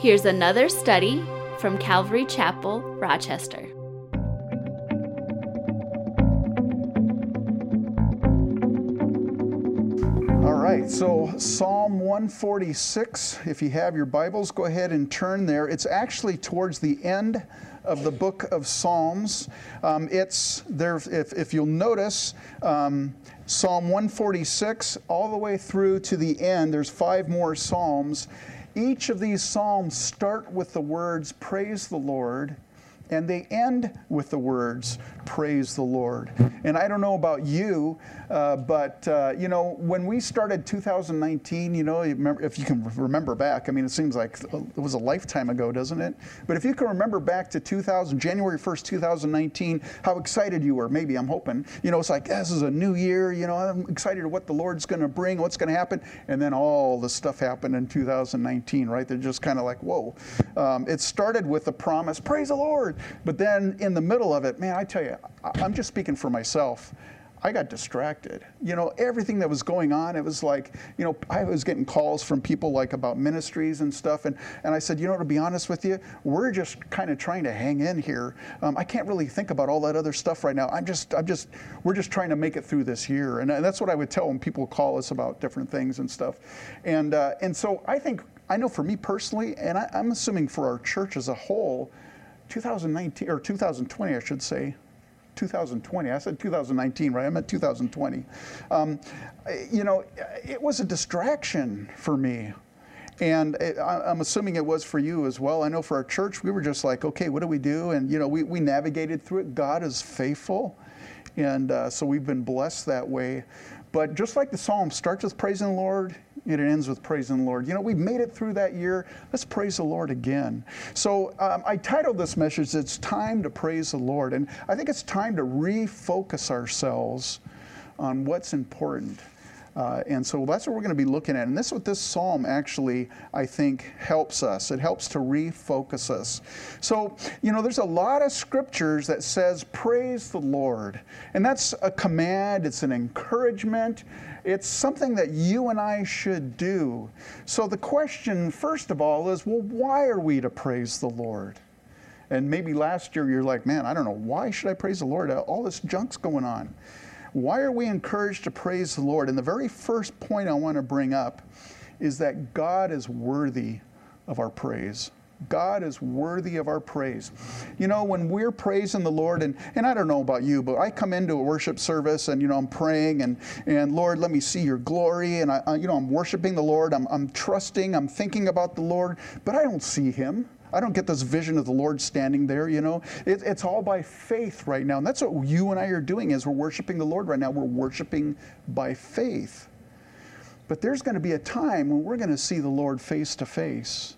Here's another study from Calvary Chapel, Rochester. All right, so Psalm 146, if you have your Bibles, go ahead and turn there. It's actually towards the end of the book of Psalms. Um, it's there, if, if you'll notice, um, Psalm 146 all the way through to the end, there's five more Psalms. Each of these Psalms start with the words, Praise the Lord and they end with the words praise the lord. And i don't know about you uh, but uh, you know when we started 2019 you know if you can remember back i mean it seems like it was a lifetime ago doesn't it? But if you can remember back to 2000 january 1st 2019 how excited you were maybe i'm hoping. You know it's like this is a new year you know i'm excited what the lord's going to bring what's going to happen. And then all the stuff happened in 2019 right? They're just kind of like whoa. Um, it started with the promise praise the lord but then in the middle of it, man, I tell you, I'm just speaking for myself. I got distracted. You know, everything that was going on, it was like, you know, I was getting calls from people like about ministries and stuff. And, and I said, you know, to be honest with you, we're just kind of trying to hang in here. Um, I can't really think about all that other stuff right now. I'm just, I'm just, we're just trying to make it through this year. And, and that's what I would tell when people call us about different things and stuff. And, uh, and so I think, I know for me personally, and I, I'm assuming for our church as a whole, 2019 or 2020, I should say. 2020. I said 2019, right? I meant 2020. Um, you know, it was a distraction for me. And it, I'm assuming it was for you as well. I know for our church, we were just like, okay, what do we do? And, you know, we, we navigated through it. God is faithful. And uh, so we've been blessed that way. But just like the psalm starts with praising the Lord, it ends with praising the Lord. You know, we've made it through that year. Let's praise the Lord again. So um, I titled this message, It's Time to Praise the Lord. And I think it's time to refocus ourselves on what's important. Uh, and so that's what we're going to be looking at. And this is what this psalm actually, I think, helps us. It helps to refocus us. So, you know, there's a lot of scriptures that says, praise the Lord. And that's a command, it's an encouragement, it's something that you and I should do. So the question, first of all, is, well, why are we to praise the Lord? And maybe last year you're like, man, I don't know, why should I praise the Lord? All this junk's going on. Why are we encouraged to praise the Lord? And the very first point I want to bring up is that God is worthy of our praise. God is worthy of our praise. You know, when we're praising the Lord, and, and I don't know about you, but I come into a worship service and, you know, I'm praying and, and Lord, let me see your glory. And, I, I you know, I'm worshiping the Lord. I'm, I'm trusting. I'm thinking about the Lord, but I don't see him. I don't get this vision of the Lord standing there, you know. It, it's all by faith right now. And that's what you and I are doing is we're worshiping the Lord right now. We're worshiping by faith. But there's going to be a time when we're going to see the Lord face to face.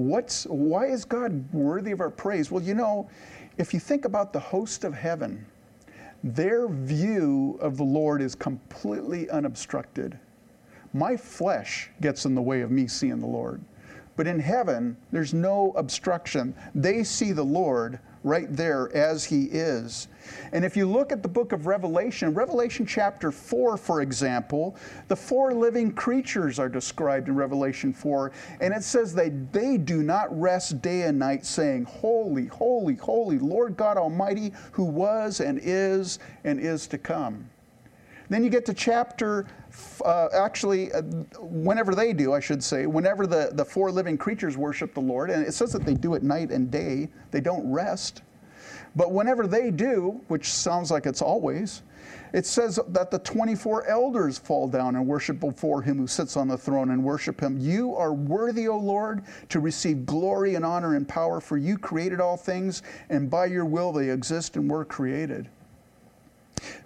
What's, why is God worthy of our praise? Well, you know, if you think about the host of heaven, their view of the Lord is completely unobstructed. My flesh gets in the way of me seeing the Lord. But in heaven, there's no obstruction. They see the Lord right there as he is. And if you look at the book of Revelation, Revelation chapter 4, for example, the four living creatures are described in Revelation 4, and it says that they do not rest day and night, saying, Holy, holy, holy, Lord God Almighty, who was and is and is to come. Then you get to chapter uh, actually, uh, whenever they do, I should say, whenever the, the four living creatures worship the Lord, and it says that they do it night and day, they don't rest. But whenever they do, which sounds like it's always, it says that the 24 elders fall down and worship before him who sits on the throne and worship him. You are worthy, O Lord, to receive glory and honor and power, for you created all things, and by your will they exist and were created.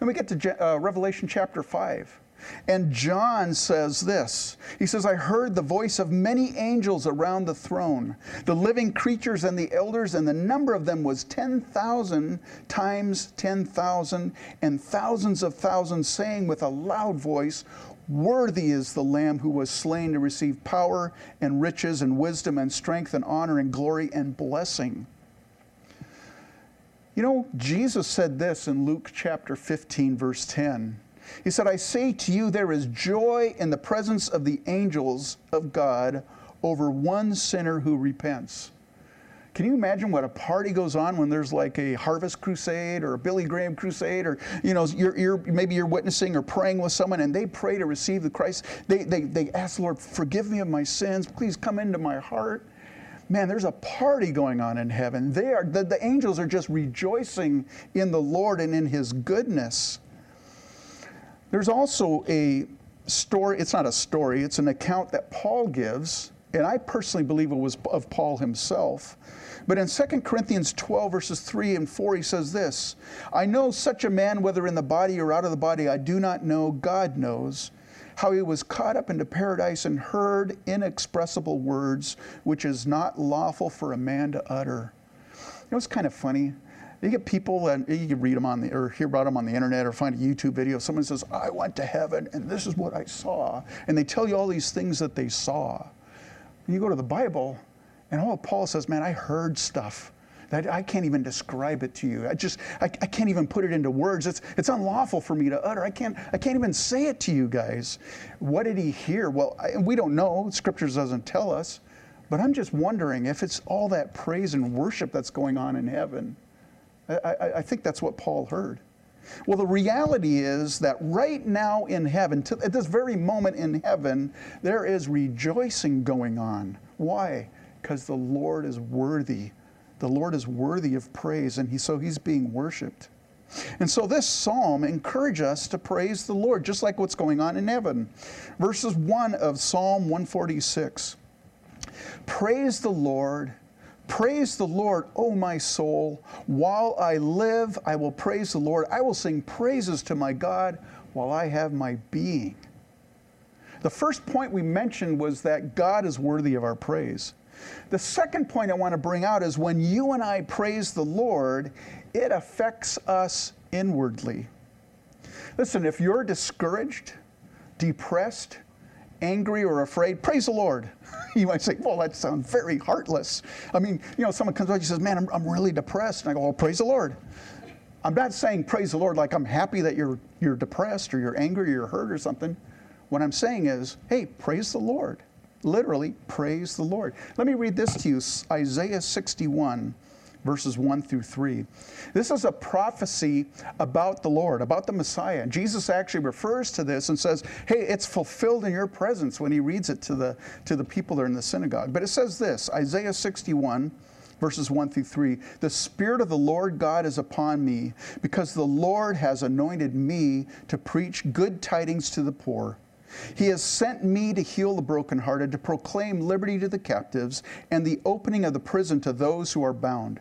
And we get to uh, Revelation chapter 5. And John says this He says, I heard the voice of many angels around the throne, the living creatures and the elders, and the number of them was 10,000 times 10,000, and thousands of thousands, saying with a loud voice, Worthy is the Lamb who was slain to receive power and riches and wisdom and strength and honor and glory and blessing. You know, Jesus said this in Luke chapter 15, verse 10. He said, I say to you, there is joy in the presence of the angels of God over one sinner who repents. Can you imagine what a party goes on when there's like a harvest crusade or a Billy Graham crusade or you know you're, you're, maybe you're witnessing or praying with someone and they pray to receive the Christ. They, they, they ask the Lord, forgive me of my sins. Please come into my heart. Man, there's a party going on in heaven. They are the, the angels are just rejoicing in the Lord and in his goodness. There's also a story, it's not a story, it's an account that Paul gives, and I personally believe it was of Paul himself. But in 2 Corinthians 12, verses 3 and 4, he says this I know such a man, whether in the body or out of the body, I do not know, God knows, how he was caught up into paradise and heard inexpressible words, which is not lawful for a man to utter. Know, it's kind of funny. You get people, and you can read them on the, or hear about them on the internet, or find a YouTube video. Someone says, "I went to heaven, and this is what I saw," and they tell you all these things that they saw. And you go to the Bible, and all Paul says, "Man, I heard stuff." that I can't even describe it to you. I just, I, I, can't even put it into words. It's, it's unlawful for me to utter. I can't, I can't even say it to you guys. What did he hear? Well, I, we don't know. Scriptures doesn't tell us. But I'm just wondering if it's all that praise and worship that's going on in heaven. I, I, think that's what Paul heard. Well, the reality is that right now in heaven, to, at this very moment in heaven, there is rejoicing going on. Why? Because the Lord is worthy. The Lord is worthy of praise, and he, so he's being worshiped. And so this psalm encourages us to praise the Lord, just like what's going on in heaven. Verses 1 of Psalm 146 Praise the Lord Praise the Lord, O my soul. While I live, I will praise the Lord. I will sing praises to my God while I have my being. The first point we mentioned was that God is worthy of our praise. The second point I want to bring out is when you and I praise the Lord, it affects us inwardly. Listen, if you're discouraged, depressed, angry, or afraid, praise the Lord. you might say, well, that sounds very heartless. I mean, you know, someone comes up and says, man, I'm, I'm really depressed. And I go, well, praise the Lord. I'm not saying praise the Lord like I'm happy that you're, you're depressed or you're angry or you're hurt or something. What I'm saying is, hey, praise the Lord. Literally, praise the Lord. Let me read this to you Isaiah 61 verses 1 through 3. This is a prophecy about the Lord, about the Messiah. Jesus actually refers to this and says, hey, it's fulfilled in your presence when he reads it to the, to the people there in the synagogue. But it says this Isaiah 61, verses 1 through 3 The Spirit of the Lord God is upon me, because the Lord has anointed me to preach good tidings to the poor. He has sent me to heal the brokenhearted, to proclaim liberty to the captives, and the opening of the prison to those who are bound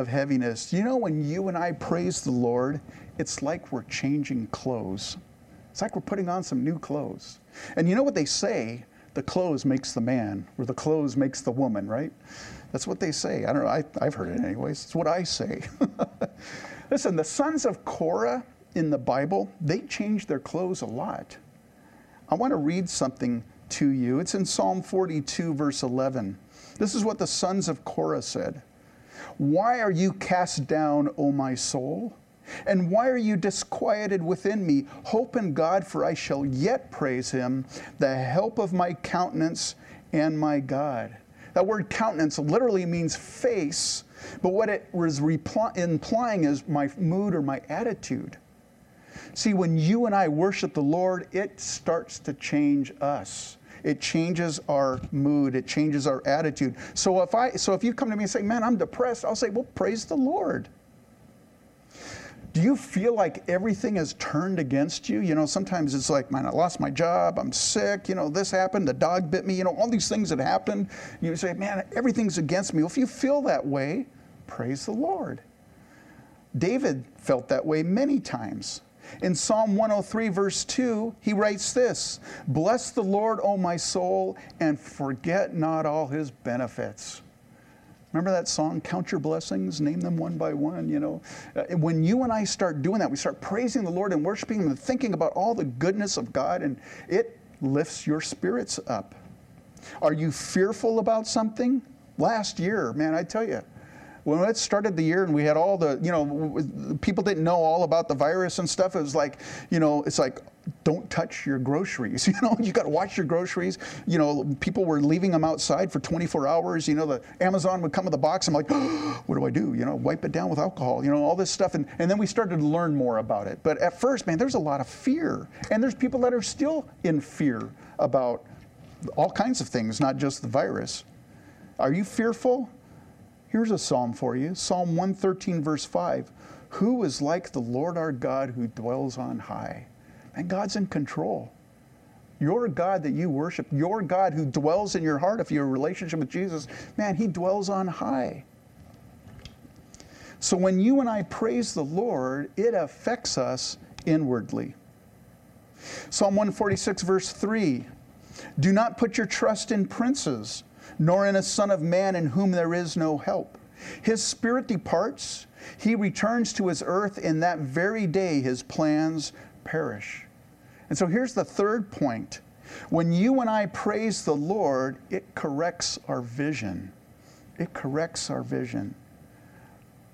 of heaviness. You know, when you and I praise the Lord, it's like we're changing clothes. It's like we're putting on some new clothes. And you know what they say? The clothes makes the man, or the clothes makes the woman, right? That's what they say. I don't know. I, have heard it anyways. It's what I say. Listen, the sons of Korah in the Bible, they changed their clothes a lot. I want to read something to you. It's in Psalm 42, verse 11. This is what the sons of Korah said. Why are you cast down, O my soul? And why are you disquieted within me? Hope in God, for I shall yet praise him, the help of my countenance and my God. That word countenance literally means face, but what it was implying is my mood or my attitude. See, when you and I worship the Lord, it starts to change us. It changes our mood. It changes our attitude. So if I so if you come to me and say, "Man, I'm depressed," I'll say, "Well, praise the Lord." Do you feel like everything is turned against you? You know, sometimes it's like, man, I lost my job, I'm sick, you know, this happened, the dog bit me, you know, all these things that happened. You say, man, everything's against me. Well, if you feel that way, praise the Lord. David felt that way many times. In Psalm 103, verse 2, he writes this Bless the Lord, O my soul, and forget not all his benefits. Remember that song, Count Your Blessings, name them one by one, you know? Uh, when you and I start doing that, we start praising the Lord and worshiping Him and thinking about all the goodness of God, and it lifts your spirits up. Are you fearful about something? Last year, man, I tell you, when it started the year and we had all the, you know, people didn't know all about the virus and stuff, it was like, you know, it's like, don't touch your groceries. You know, you got to watch your groceries. You know, people were leaving them outside for 24 hours. You know, the Amazon would come with a box. I'm like, oh, what do I do? You know, wipe it down with alcohol. You know, all this stuff. And, and then we started to learn more about it. But at first, man, there's a lot of fear. And there's people that are still in fear about all kinds of things, not just the virus. Are you fearful? Here's a psalm for you Psalm 113, verse 5. Who is like the Lord our God who dwells on high? And God's in control. Your God that you worship, your God who dwells in your heart, if you're in a relationship with Jesus, man, He dwells on high. So when you and I praise the Lord, it affects us inwardly. Psalm 146, verse 3 Do not put your trust in princes, nor in a son of man in whom there is no help. His spirit departs, he returns to his earth, in that very day his plans perish. And so here's the third point. When you and I praise the Lord, it corrects our vision. It corrects our vision.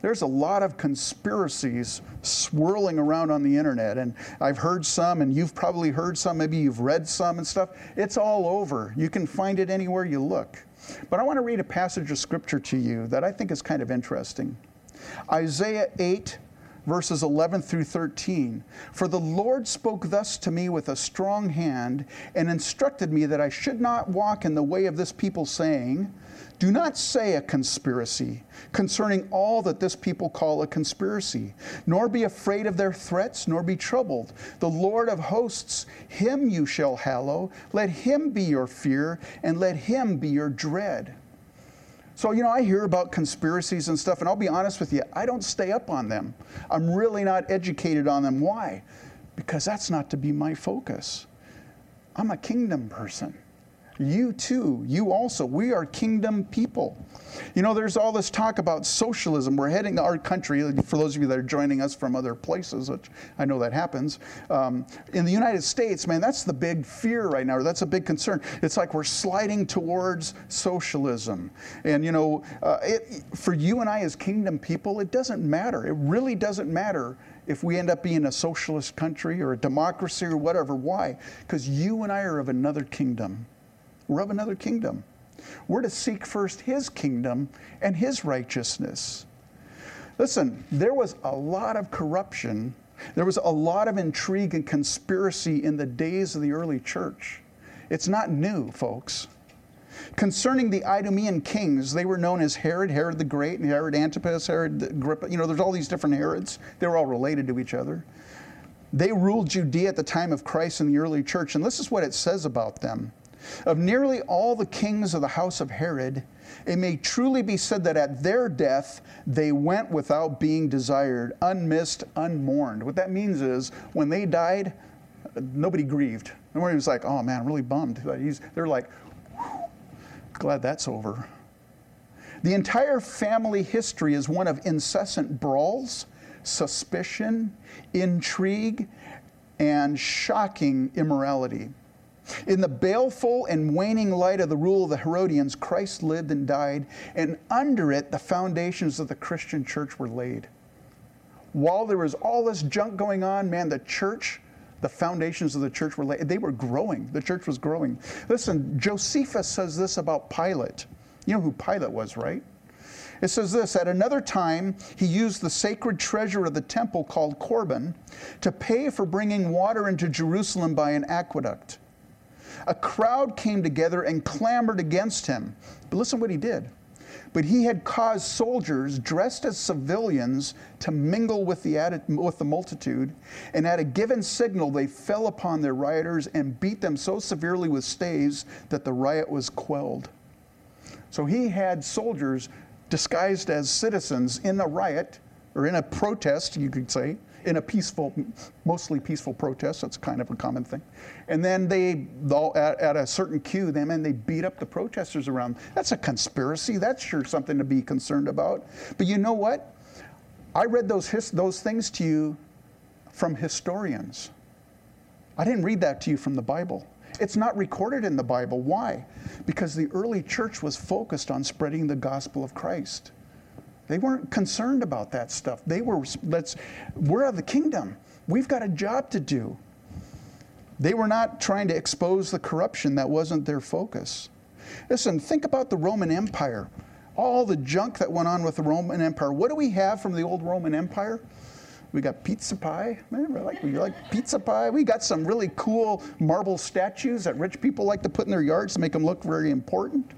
There's a lot of conspiracies swirling around on the internet, and I've heard some, and you've probably heard some, maybe you've read some and stuff. It's all over. You can find it anywhere you look. But I want to read a passage of scripture to you that I think is kind of interesting. Isaiah 8, verses 11 through 13. For the Lord spoke thus to me with a strong hand and instructed me that I should not walk in the way of this people, saying, do not say a conspiracy concerning all that this people call a conspiracy, nor be afraid of their threats, nor be troubled. The Lord of hosts, him you shall hallow. Let him be your fear, and let him be your dread. So, you know, I hear about conspiracies and stuff, and I'll be honest with you, I don't stay up on them. I'm really not educated on them. Why? Because that's not to be my focus. I'm a kingdom person. You too, you also. We are kingdom people. You know, there's all this talk about socialism. We're heading our country, for those of you that are joining us from other places, which I know that happens. Um, in the United States, man, that's the big fear right now, that's a big concern. It's like we're sliding towards socialism. And, you know, uh, it, for you and I as kingdom people, it doesn't matter. It really doesn't matter if we end up being a socialist country or a democracy or whatever. Why? Because you and I are of another kingdom. We're of another kingdom. We're to seek first His kingdom and His righteousness. Listen, there was a lot of corruption, there was a lot of intrigue and conspiracy in the days of the early church. It's not new, folks. Concerning the Idumean kings, they were known as Herod, Herod the Great, and Herod Antipas, Herod Agrippa. You know, there's all these different Herods. They were all related to each other. They ruled Judea at the time of Christ in the early church, and this is what it says about them. Of nearly all the kings of the house of Herod, it may truly be said that at their death they went without being desired, unmissed, unmourned. What that means is when they died, nobody grieved. Nobody was like, oh man, I'm really bummed. They're like, glad that's over. The entire family history is one of incessant brawls, suspicion, intrigue, and shocking immorality. In the baleful and waning light of the rule of the Herodians, Christ lived and died, and under it, the foundations of the Christian church were laid. While there was all this junk going on, man, the church, the foundations of the church were laid. They were growing. The church was growing. Listen, Josephus says this about Pilate. You know who Pilate was, right? It says this At another time, he used the sacred treasure of the temple called Corban to pay for bringing water into Jerusalem by an aqueduct a crowd came together and clamored against him. But listen what he did. But he had caused soldiers dressed as civilians to mingle with the, with the multitude, and at a given signal, they fell upon their rioters and beat them so severely with staves that the riot was quelled. So he had soldiers disguised as citizens in a riot, or in a protest, you could say, in a peaceful, mostly peaceful protest. That's kind of a common thing. And then they, at, at a certain queue, they, man, they beat up the protesters around. That's a conspiracy. That's sure something to be concerned about. But you know what? I read those, his, those things to you from historians. I didn't read that to you from the Bible. It's not recorded in the Bible. Why? Because the early church was focused on spreading the gospel of Christ. They weren't concerned about that stuff. They were, let's, we're of the kingdom. We've got a job to do. They were not trying to expose the corruption, that wasn't their focus. Listen, think about the Roman Empire. All the junk that went on with the Roman Empire. What do we have from the old Roman Empire? We got pizza pie. Man, we like, we like pizza pie. We got some really cool marble statues that rich people like to put in their yards to make them look very important.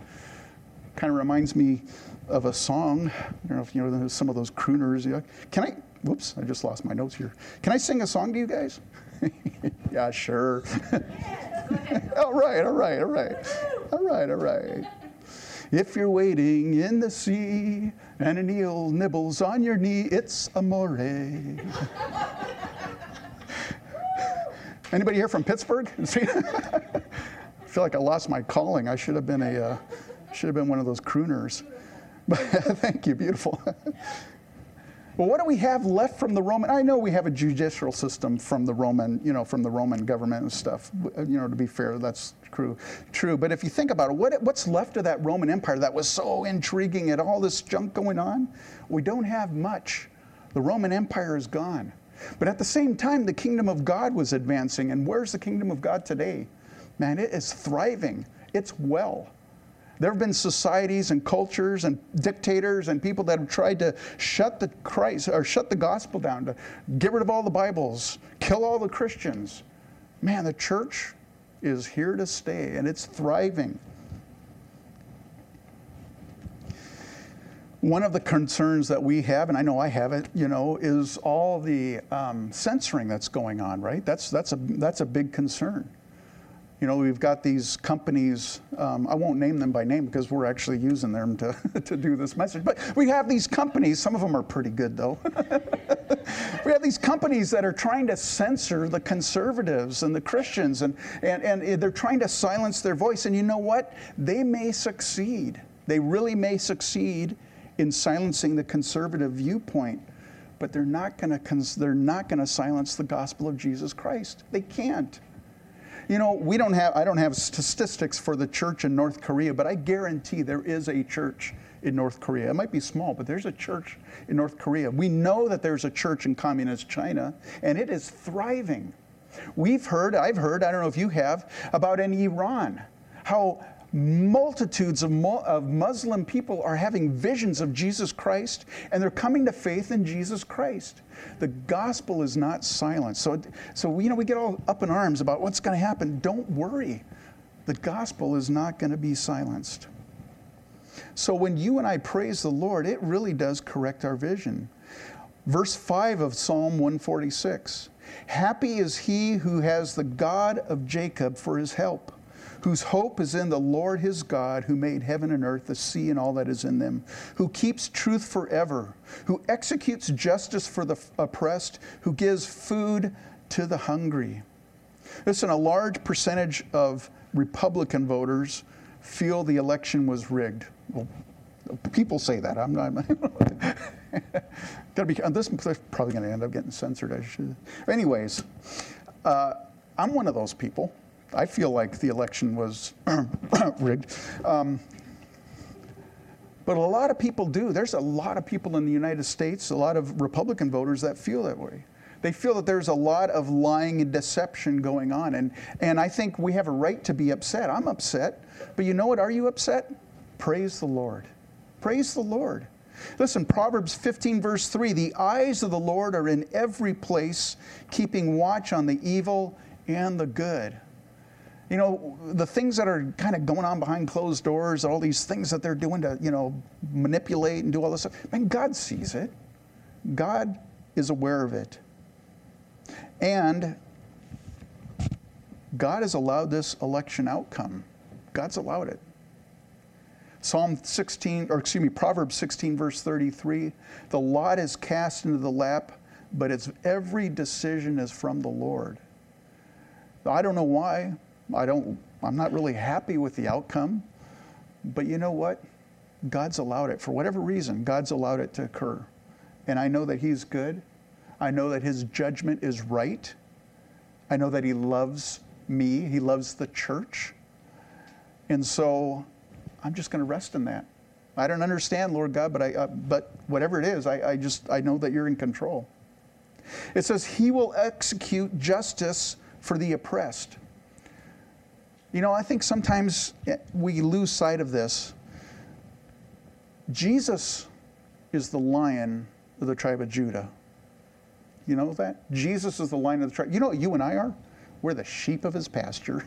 Kind of reminds me of a song. I don't know if you know some of those crooners. Can I? Whoops, I just lost my notes here. Can I sing a song to you guys? yeah, sure. all right, all right, all right. All right, all right. If you're waiting in the sea and an eel nibbles on your knee, it's amore. Anybody here from Pittsburgh? I feel like I lost my calling. I should have been a, uh, should have been one of those crooners. Thank you, beautiful. well, what do we have left from the Roman? I know we have a judicial system from the Roman, you know, from the Roman government and stuff. You know, to be fair, that's true. True, but if you think about it, what, what's left of that Roman Empire that was so intriguing and all this junk going on? We don't have much. The Roman Empire is gone. But at the same time, the kingdom of God was advancing. And where's the kingdom of God today? Man, it is thriving. It's well. There have been societies and cultures and dictators and people that have tried to shut the Christ or shut the gospel down, to get rid of all the Bibles, kill all the Christians. Man, the church is here to stay and it's thriving. One of the concerns that we have, and I know I have it, you know, is all the um, censoring that's going on. Right? That's that's a that's a big concern. You know, we've got these companies, um, I won't name them by name because we're actually using them to, to do this message, but we have these companies, some of them are pretty good though. we have these companies that are trying to censor the conservatives and the Christians, and, and, and they're trying to silence their voice. And you know what? They may succeed. They really may succeed in silencing the conservative viewpoint but they're not going to they're not going to silence the gospel of Jesus Christ. They can't. You know, we don't have, I don't have statistics for the church in North Korea, but I guarantee there is a church in North Korea. It might be small, but there's a church in North Korea. We know that there's a church in communist China, and it is thriving. We've heard, I've heard, I don't know if you have, about in Iran, how multitudes of, of Muslim people are having visions of Jesus Christ and they're coming to faith in Jesus Christ. The gospel is not silent. So, so you know, we get all up in arms about what's going to happen. Don't worry. The gospel is not going to be silenced. So when you and I praise the Lord, it really does correct our vision. Verse 5 of Psalm 146 Happy is he who has the God of Jacob for his help whose hope is in the Lord his God, who made heaven and earth, the sea, and all that is in them, who keeps truth forever, who executes justice for the oppressed, who gives food to the hungry. Listen, a large percentage of Republican voters feel the election was rigged. Well, people say that. I'm not. Gotta be. This is probably going to end up getting censored. I should. Anyways, uh, I'm one of those people. I feel like the election was rigged. Um, but a lot of people do. There's a lot of people in the United States, a lot of Republican voters that feel that way. They feel that there's a lot of lying and deception going on. And, and I think we have a right to be upset. I'm upset. But you know what? Are you upset? Praise the Lord. Praise the Lord. Listen, Proverbs 15, verse 3 The eyes of the Lord are in every place, keeping watch on the evil and the good you know, the things that are kind of going on behind closed doors, all these things that they're doing to, you know, manipulate and do all this stuff. Man, God sees it. God is aware of it. And God has allowed this election outcome. God's allowed it. Psalm 16, or excuse me, Proverbs 16, verse 33 the lot is cast into the lap, but it's every decision is from the Lord. I don't know why. I don't I'm not really happy with the outcome. But you know what? God's allowed it for whatever reason. God's allowed it to occur. And I know that he's good. I know that his judgment is right. I know that he loves me. He loves the church. And so I'm just going to rest in that. I don't understand, Lord God, but I, uh, but whatever it is, I, I just I know that you're in control. It says he will execute justice for the oppressed. You know, I think sometimes we lose sight of this. Jesus is the lion of the tribe of Judah. You know that? Jesus is the lion of the tribe. You know what you and I are? We're the sheep of his pasture.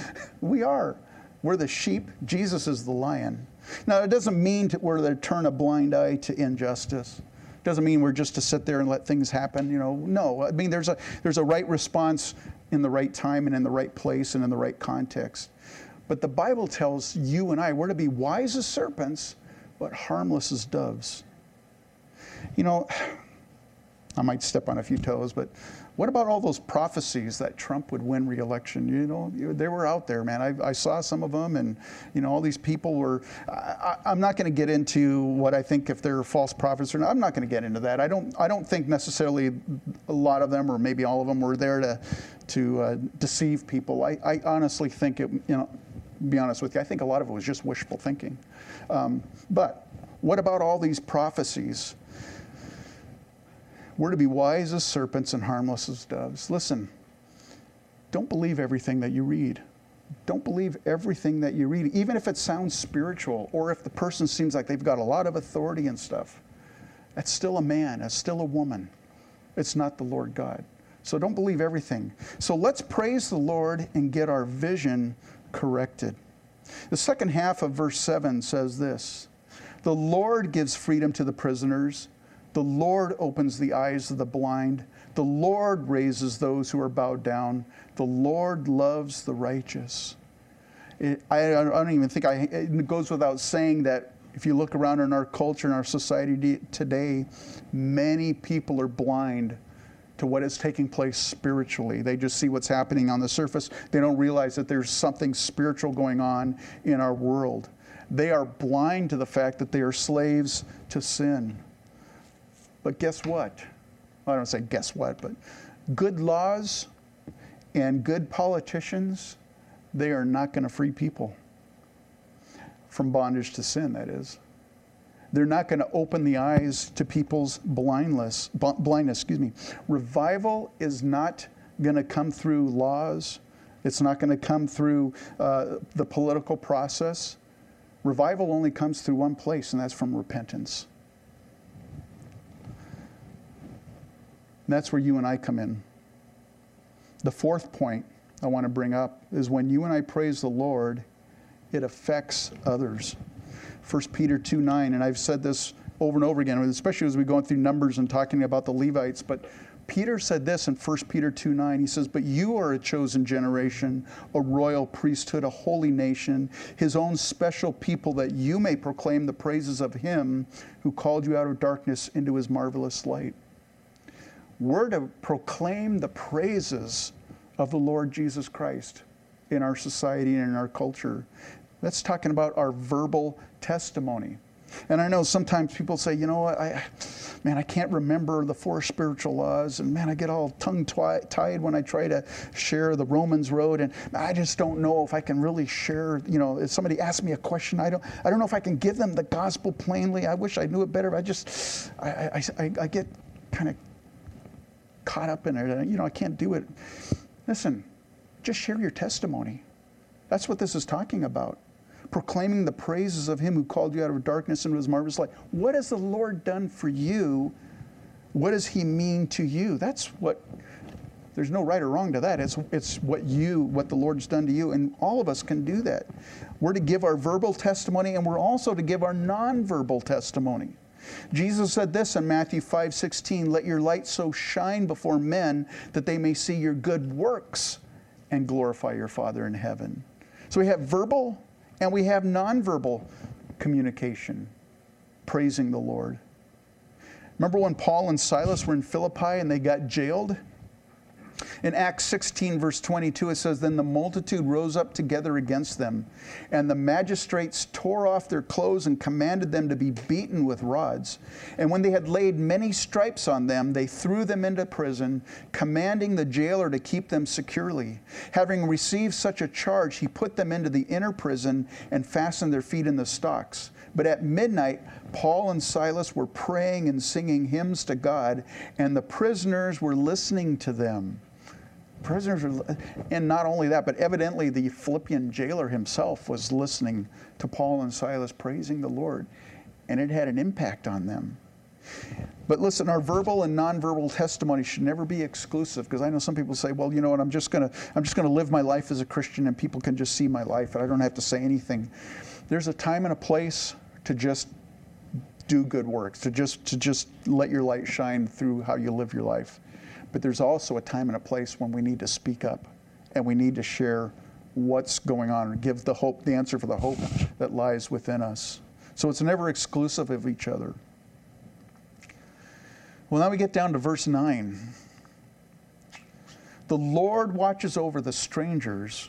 we are. We're the sheep. Jesus is the lion. Now, it doesn't mean to, we're to turn a blind eye to injustice. It doesn't mean we're just to sit there and let things happen. You know, no. I mean, there's a there's a right response in the right time and in the right place and in the right context. But the Bible tells you and I we're to be wise as serpents, but harmless as doves. You know, I might step on a few toes, but what about all those prophecies that Trump would win re-election? You know, they were out there, man. I, I saw some of them, and you know, all these people were. I, am not going to get into what I think if they're false prophets or not. I'm not going to get into that. I don't. I don't think necessarily a lot of them, or maybe all of them, were there to to uh, deceive people. I, I honestly think it. You know, be honest with you, I think a lot of it was just wishful thinking. Um, but what about all these prophecies? We're to be wise as serpents and harmless as doves. Listen, don't believe everything that you read. Don't believe everything that you read, even if it sounds spiritual or if the person seems like they've got a lot of authority and stuff. That's still a man, that's still a woman. It's not the Lord God. So don't believe everything. So let's praise the Lord and get our vision corrected. The second half of verse 7 says this The Lord gives freedom to the prisoners the Lord opens the eyes of the blind. The Lord raises those who are bowed down. The Lord loves the righteous. It, I, I, don't even think I, it goes without saying that if you look around in our culture and our society today, many people are blind to what is taking place spiritually. They just see what's happening on the surface. They don't realize that there's something spiritual going on in our world. They are blind to the fact that they are slaves to sin. But guess what? I don't say guess what, but good laws and good politicians, they are not going to free people from bondage to sin, that is. They're not going to open the eyes to people's blindness, blindness, excuse me. Revival is not going to come through laws. It's not going to come through uh, the political process. Revival only comes through one place, and that's from repentance. And that's where you and I come in. The fourth point I want to bring up is when you and I praise the Lord, it affects others. 1 Peter 2 9, and I've said this over and over again, especially as we go through Numbers and talking about the Levites, but Peter said this in 1 Peter 2 9. He says, But you are a chosen generation, a royal priesthood, a holy nation, his own special people, that you may proclaim the praises of him who called you out of darkness into his marvelous light. We're to proclaim the praises of the Lord Jesus Christ in our society and in our culture. That's talking about our verbal testimony. And I know sometimes people say, you know, I, man, I can't remember the four spiritual laws, and man, I get all tongue tied when I try to share the Romans road, and I just don't know if I can really share. You know, if somebody asks me a question, I don't, I don't know if I can give them the gospel plainly. I wish I knew it better. I just, I, I, I, I get kind of caught up in it. You know, I can't do it. Listen, just share your testimony. That's what this is talking about. Proclaiming the praises of Him who called you out of darkness into His marvelous light. What has the Lord done for you? What does He mean to you? That's what. There's no right or wrong to that. It's, it's what you, what the Lord's done to you. And all of us can do that. We're to give our verbal testimony and we're also to give our nonverbal testimony. Jesus said this in Matthew 5 16, let your light so shine before men that they may see your good works and glorify your Father in heaven. So we have verbal and we have nonverbal communication, praising the Lord. Remember when Paul and Silas were in Philippi and they got jailed? In Acts 16, verse 22, it says, Then the multitude rose up together against them, and the magistrates tore off their clothes and commanded them to be beaten with rods. And when they had laid many stripes on them, they threw them into prison, commanding the jailer to keep them securely. Having received such a charge, he put them into the inner prison and fastened their feet in the stocks. But at midnight, Paul and Silas were praying and singing hymns to God, and the prisoners were listening to them. Prisoners are, and not only that, but evidently the Philippian jailer himself was listening to Paul and Silas praising the Lord, and it had an impact on them. But listen, our verbal and nonverbal testimony should never be exclusive because I know some people say, well, you know what, I'm just to I'm just to live my life as a Christian and people can just see my life and I don't have to say anything. There's a time and a place to just do good works, to just to just let your light shine through how you live your life. But there's also a time and a place when we need to speak up and we need to share what's going on and give the hope, the answer for the hope that lies within us. So it's never exclusive of each other. Well, now we get down to verse 9. The Lord watches over the strangers,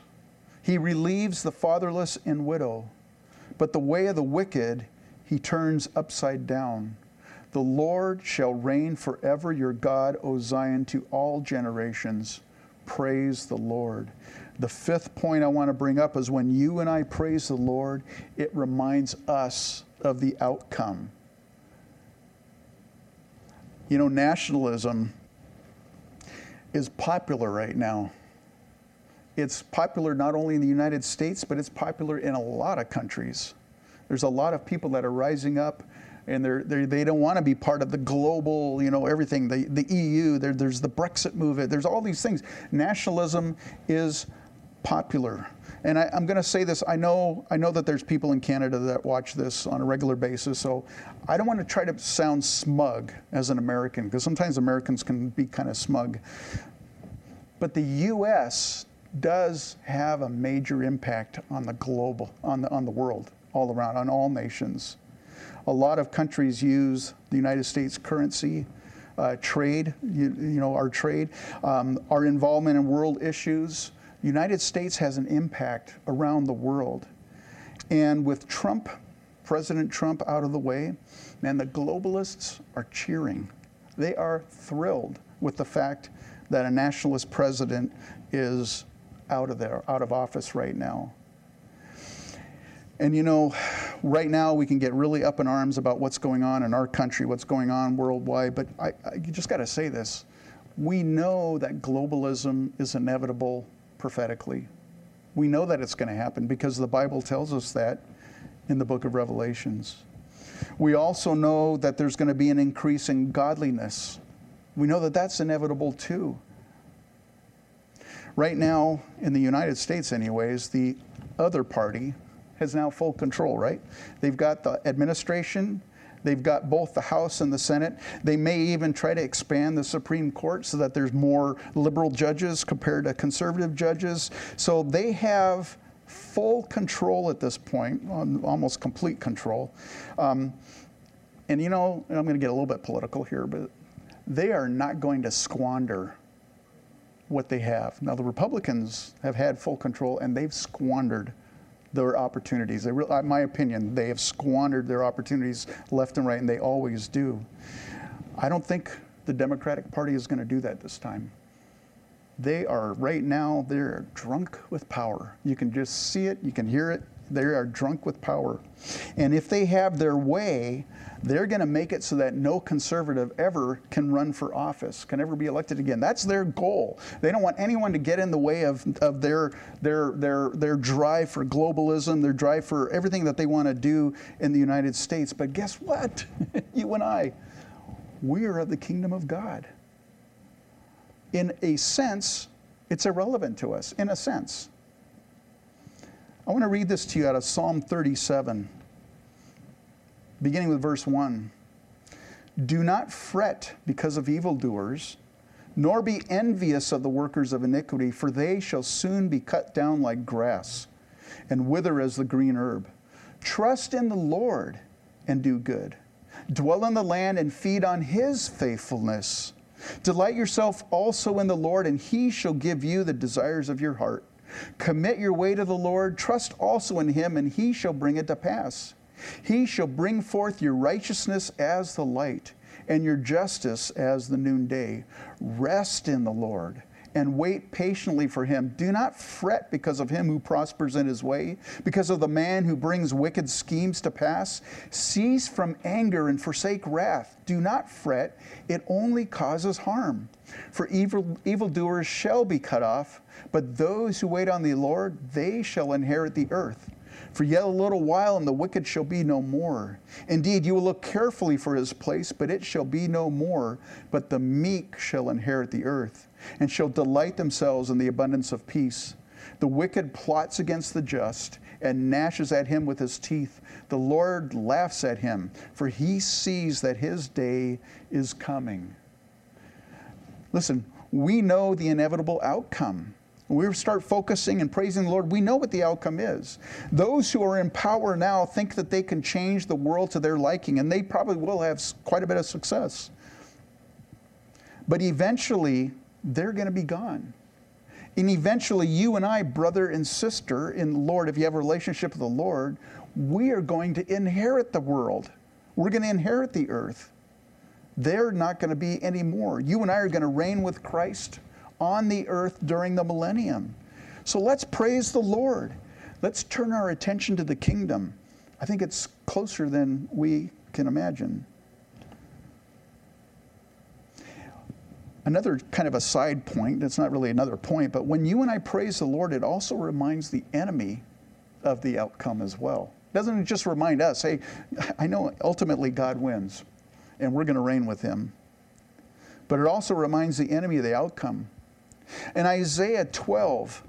He relieves the fatherless and widow, but the way of the wicked He turns upside down. The Lord shall reign forever, your God, O Zion, to all generations. Praise the Lord. The fifth point I want to bring up is when you and I praise the Lord, it reminds us of the outcome. You know, nationalism is popular right now. It's popular not only in the United States, but it's popular in a lot of countries. There's a lot of people that are rising up and they're, they're, they do not want to be part of the global, you know, everything, the, the EU, there, there's the Brexit movement, there's all these things. Nationalism is popular. And I, am going to say this. I know, I know that there's people in Canada that watch this on a regular basis, so I don't want to try to sound smug as an American, because sometimes Americans can be kind of smug. But the U.S. does have a major impact on the global, on the, on the world, all around, on all nations. A lot of countries use the United States currency. Uh, trade, you, you, know, our trade, um, our involvement in world issues. United States has an impact around the world. And with Trump, President Trump out of the way, man, the globalists are cheering. They are thrilled with the fact that a nationalist president is out of there, out of office right now. And you know, right now we can get really up in arms about what's going on in our country, what's going on worldwide, but I, I just got to say this. We know that globalism is inevitable prophetically. We know that it's going to happen because the Bible tells us that in the book of Revelations. We also know that there's going to be an increase in godliness. We know that that's inevitable too. Right now, in the United States, anyways, the other party, has now full control, right? They've got the administration, they've got both the House and the Senate. They may even try to expand the Supreme Court so that there's more liberal judges compared to conservative judges. So they have full control at this point, almost complete control. Um, and you know, I'm going to get a little bit political here, but they are not going to squander what they have. Now, the Republicans have had full control and they've squandered their opportunities. They, in my opinion, they have squandered their opportunities left and right, and they always do. I don't think the Democratic Party is going to do that this time. They are right now, they're drunk with power. You can just see it, you can hear it. They are drunk with power. And if they have their way, they're going to make it so that no conservative ever can run for office, can ever be elected again. That's their goal. They don't want anyone to get in the way of, of their, their, their, their drive for globalism, their drive for everything that they want to do in the United States. But guess what? you and I, we are of the kingdom of God. In a sense, it's irrelevant to us, in a sense. I want to read this to you out of Psalm 37 beginning with verse 1. Do not fret because of evildoers, nor be envious of the workers of iniquity, for they shall soon be cut down like grass and wither as the green herb. Trust in the Lord and do good. Dwell in the land and feed on his faithfulness. Delight yourself also in the Lord, and he shall give you the desires of your heart. Commit your way to the Lord, trust also in him, and he shall bring it to pass. He shall bring forth your righteousness as the light, and your justice as the noonday. Rest in the Lord and wait patiently for him. Do not fret because of him who prospers in his way, because of the man who brings wicked schemes to pass. Cease from anger and forsake wrath. Do not fret, it only causes harm. For evil evildoers shall be cut off, but those who wait on the Lord, they shall inherit the earth. For yet a little while, and the wicked shall be no more. Indeed, you will look carefully for his place, but it shall be no more. But the meek shall inherit the earth and shall delight themselves in the abundance of peace. The wicked plots against the just and gnashes at him with his teeth. The Lord laughs at him, for he sees that his day is coming. Listen, we know the inevitable outcome. We start focusing and praising the Lord, we know what the outcome is. Those who are in power now think that they can change the world to their liking, and they probably will have quite a bit of success. But eventually, they're going to be gone. And eventually, you and I, brother and sister in the Lord, if you have a relationship with the Lord, we are going to inherit the world. We're going to inherit the earth. They're not going to be anymore. You and I are going to reign with Christ on the earth during the millennium. So let's praise the Lord. Let's turn our attention to the kingdom. I think it's closer than we can imagine. another kind of a side point, it's not really another point, but when you and I praise the Lord, it also reminds the enemy of the outcome as well. Doesn't it just remind us, hey, I know ultimately God wins and we're going to reign with him. But it also reminds the enemy of the outcome. In Isaiah 12,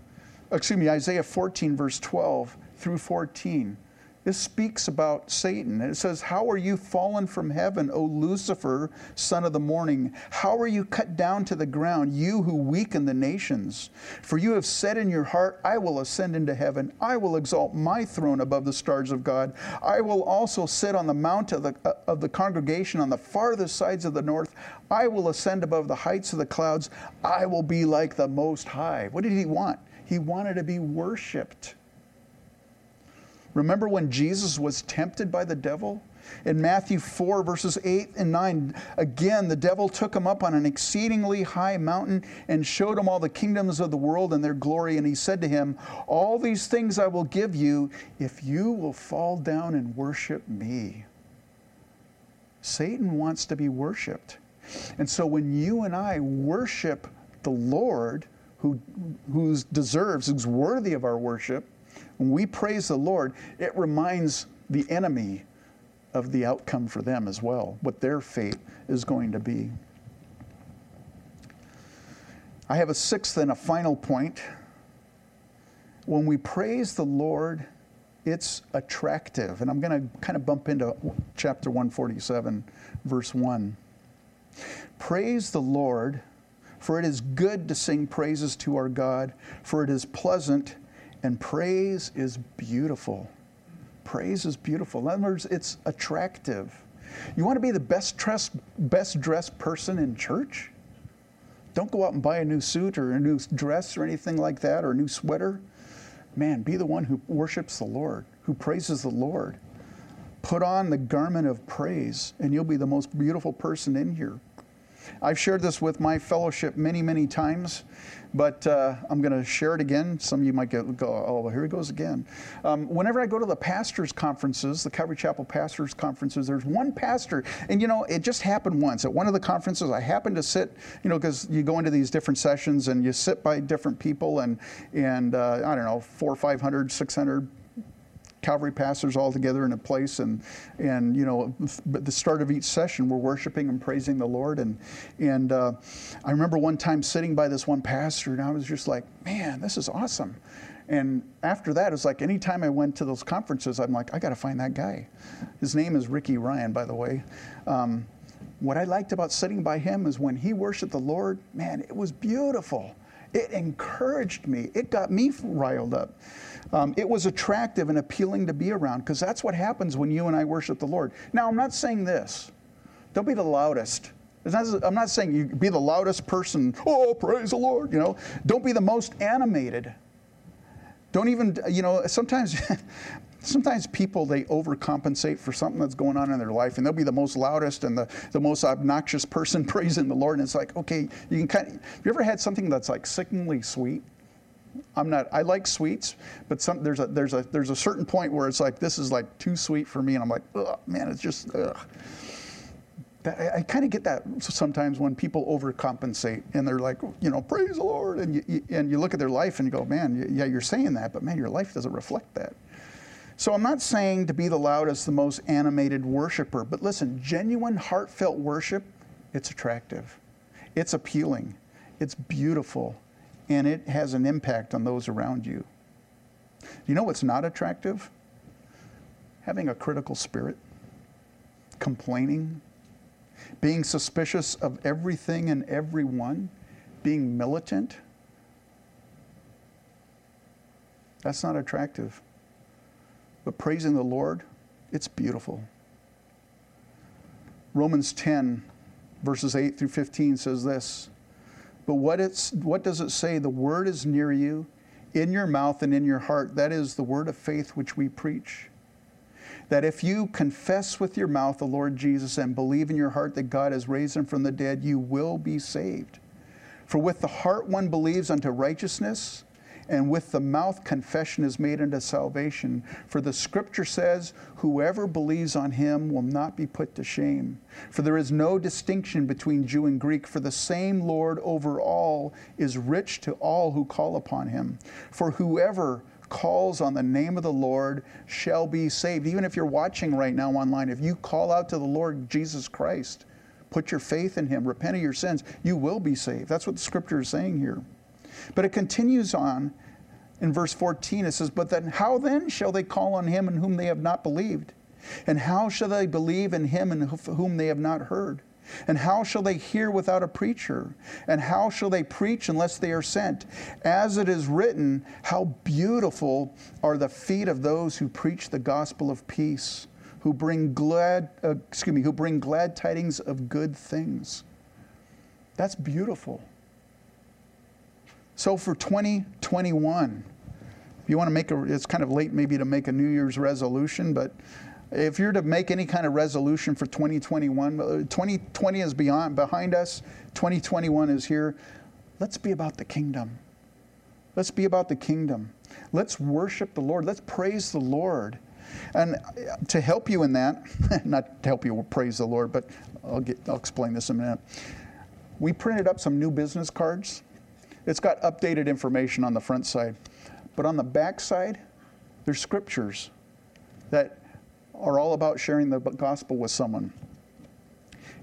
excuse me, Isaiah 14, verse 12 through 14, this speaks about Satan. It says, How are you fallen from heaven, O Lucifer, son of the morning? How are you cut down to the ground, you who weaken the nations? For you have said in your heart, I will ascend into heaven. I will exalt my throne above the stars of God. I will also sit on the mount of the, uh, of the congregation on the farthest sides of the north. I will ascend above the heights of the clouds. I will be like the Most High. What did he want? He wanted to be worshiped. Remember when Jesus was tempted by the devil? In Matthew 4, verses 8 and 9, again, the devil took him up on an exceedingly high mountain and showed him all the kingdoms of the world and their glory. And he said to him, All these things I will give you if you will fall down and worship me. Satan wants to be worshiped. And so when you and I worship the Lord, who who's deserves, who's worthy of our worship, when we praise the Lord, it reminds the enemy of the outcome for them as well, what their fate is going to be. I have a sixth and a final point. When we praise the Lord, it's attractive. And I'm going to kind of bump into chapter 147, verse 1. Praise the Lord, for it is good to sing praises to our God, for it is pleasant and praise is beautiful. Praise is beautiful. In other words, it's attractive. You want to be the best dressed, best dressed person in church? Don't go out and buy a new suit or a new dress or anything like that or a new sweater. Man, be the one who worships the Lord, who praises the Lord. Put on the garment of praise, and you'll be the most beautiful person in here. I've shared this with my fellowship many, many times, but uh, I'm going to share it again. Some of you might go, oh, here he goes again. Um, whenever I go to the pastors' conferences, the Calvary Chapel pastors' conferences, there's one pastor, and you know, it just happened once. At one of the conferences, I happened to sit, you know, because you go into these different sessions and you sit by different people, and, and uh, I don't know, four, 500, 600 Calvary pastors all together in a place, and and you know, at the start of each session, we're worshiping and praising the Lord. And and uh, I remember one time sitting by this one pastor, and I was just like, man, this is awesome. And after that, it's like anytime I went to those conferences, I'm like, I got to find that guy. His name is Ricky Ryan, by the way. Um, what I liked about sitting by him is when he worshiped the Lord, man, it was beautiful. It encouraged me. It got me riled up. Um, it was attractive and appealing to be around because that's what happens when you and I worship the Lord. Now, I'm not saying this. Don't be the loudest. Not, I'm not saying you be the loudest person. Oh, praise the Lord. You know, don't be the most animated. Don't even, you know, sometimes sometimes people they overcompensate for something that's going on in their life and they'll be the most loudest and the, the most obnoxious person praising the lord and it's like okay you can kind of have you ever had something that's like sickeningly sweet i'm not i like sweets but some there's a there's a there's a certain point where it's like this is like too sweet for me and i'm like oh man it's just ugh. I, I kind of get that sometimes when people overcompensate and they're like, you know, praise the Lord, and you, you, and you look at their life and you go, man, yeah, you're saying that, but man, your life doesn't reflect that. So I'm not saying to be the loudest, the most animated worshiper, but listen, genuine, heartfelt worship, it's attractive, it's appealing, it's beautiful, and it has an impact on those around you. You know what's not attractive? Having a critical spirit, complaining, being suspicious of everything and everyone, being militant. That's not attractive. But praising the Lord, it's beautiful. Romans 10, verses 8 through 15 says this But what, it's, what does it say? The word is near you, in your mouth and in your heart. That is the word of faith which we preach. That if you confess with your mouth the Lord Jesus and believe in your heart that God has raised him from the dead, you will be saved. For with the heart one believes unto righteousness and with the mouth confession is made unto salvation. For the scripture says, Whoever believes on him will not be put to shame. For there is no distinction between Jew and Greek, for the same Lord over all is rich to all who call upon him. For whoever calls on the name of the Lord shall be saved. Even if you're watching right now online, if you call out to the Lord Jesus Christ, put your faith in him, repent of your sins, you will be saved. That's what the scripture is saying here. But it continues on in verse 14. It says, But then how then shall they call on him in whom they have not believed? And how shall they believe in him in whom they have not heard? And how shall they hear without a preacher? And how shall they preach unless they are sent? As it is written, how beautiful are the feet of those who preach the gospel of peace, who bring glad, uh, excuse me, who bring glad tidings of good things. That's beautiful. So for 2021, if you want to make a, it's kind of late maybe to make a New Year's resolution, but if you're to make any kind of resolution for 2021, 2020 uh, is beyond behind us, 2021 is here. Let's be about the kingdom. Let's be about the kingdom. Let's worship the Lord. Let's praise the Lord. And uh, to help you in that, not to help you praise the Lord, but I'll, get, I'll explain this in a minute. We printed up some new business cards it's got updated information on the front side. But on the back side, there's scriptures that are all about sharing the gospel with someone.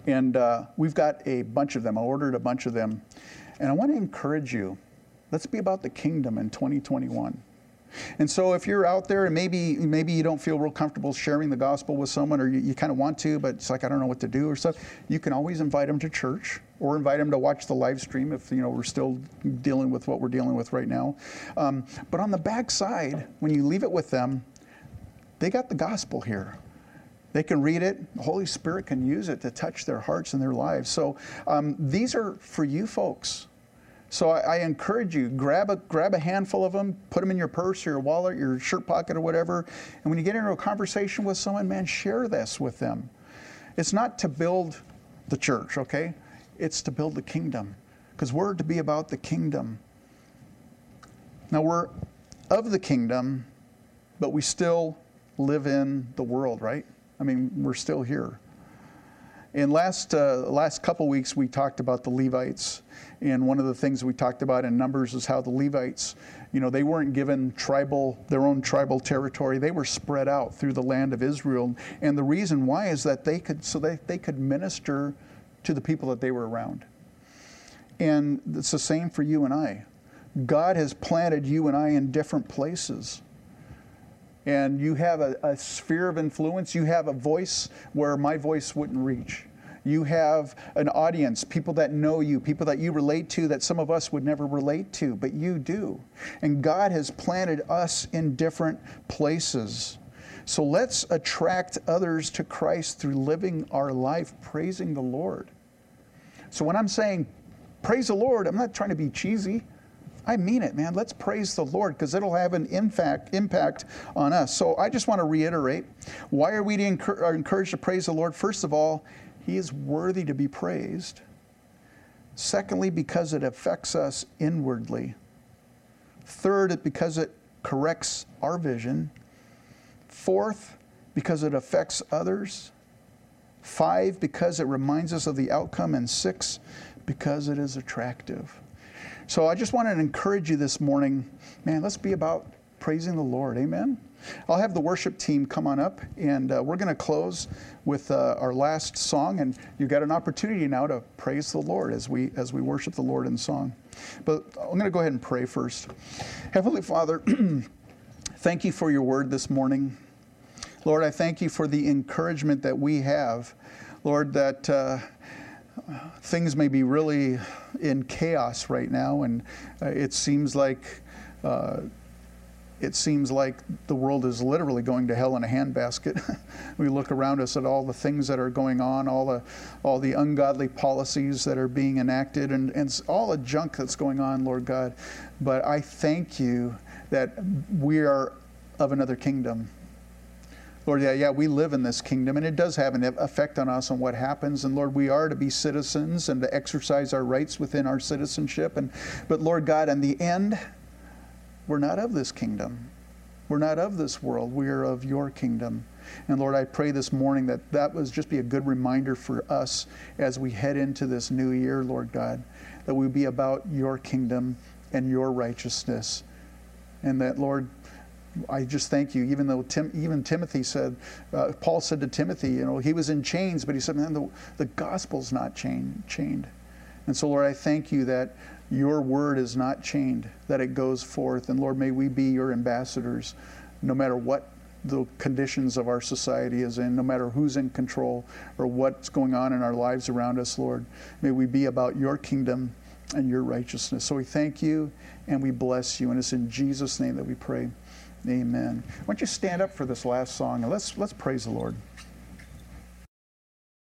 And uh, we've got a bunch of them. I ordered a bunch of them. And I want to encourage you let's be about the kingdom in 2021. And so if you're out there and maybe maybe you don't feel real comfortable sharing the gospel with someone or you, you kind of want to, but it's like I don't know what to do or stuff, you can always invite them to church or invite them to watch the live stream if you know we're still dealing with what we're dealing with right now. Um, but on the back side, when you leave it with them, they got the gospel here. They can read it. The Holy Spirit can use it to touch their hearts and their lives. So um, these are for you folks. So I, I, encourage you, grab a, grab a handful of them, put them in your purse or your wallet, your shirt pocket or whatever. And when you get into a conversation with someone, man, share this with them. It's not to build the church, okay? It's to build the kingdom because we're to be about the kingdom. Now we're of the kingdom, but we still live in the world, right? I mean, we're still here. In last uh, last couple weeks, we talked about the Levites, and one of the things we talked about in Numbers is how the Levites, you know, they weren't given tribal their own tribal territory; they were spread out through the land of Israel. And the reason why is that they could so they, they could minister to the people that they were around. And it's the same for you and I. God has planted you and I in different places and you have a, a, sphere of influence. You have a voice where my voice wouldn't reach. You have an audience, people that know you, people that you relate to that some of us would never relate to, but you do. And God has planted us in different places So let's attract others to Christ through living our life praising the Lord. So when I'm saying praise the Lord, I'm not trying to be cheesy. I mean it, man. Let's praise the Lord because it'll have an impact impact on us. So I just want to reiterate why are we encouraged to praise the Lord? First of all, He is worthy to be praised. Secondly, because it affects us inwardly. Third, because it corrects our vision. Fourth, because it affects others. Five, because it reminds us of the outcome. And six, because it is attractive. So I just wanted to encourage you this morning, man, let's be about praising the Lord. Amen. I'll have the worship team come on up, and uh, we're going to close with uh, our last song. And you've got an opportunity now to praise the Lord as we as we worship the Lord in song. But I'm going to go ahead and pray first. Heavenly Father, thank you for your word this morning. Lord, I thank you for the encouragement that we have. Lord, that. Uh, things may be really in chaos right now, and uh, it seems like uh, it seems like the world is literally going to hell in a handbasket. we look around us at all the things that are going on, all the all the ungodly policies that are being enacted, and, and all the junk that's going on, Lord God. But I thank you that we are of another kingdom. Lord, yeah, yeah, we live in this kingdom, and it does have an effect on us on what happens. And Lord, we are to be citizens and to exercise our rights within our citizenship. And but Lord God, in the end, we're not of this kingdom. We're not of this world. We are of your kingdom. And Lord, I pray this morning that that was just be a good reminder for us as we head into this new year, Lord God, that we be about your kingdom and your righteousness. And that, Lord, I just thank you. Even though Tim, even Timothy said, uh, Paul said to Timothy, you know, he was in chains, but he said, man, the, the gospel's not chain, chained. And so, Lord, I thank you that your word is not chained, that it goes forth. And Lord, may we be your ambassadors no matter what the conditions of our society is in, no matter who's in control or what's going on in our lives around us, Lord. May we be about your kingdom and your righteousness. So we thank you and we bless you. And it's in Jesus' name that we pray. Amen. Why don't you stand up for this last song and let's, let's praise the Lord.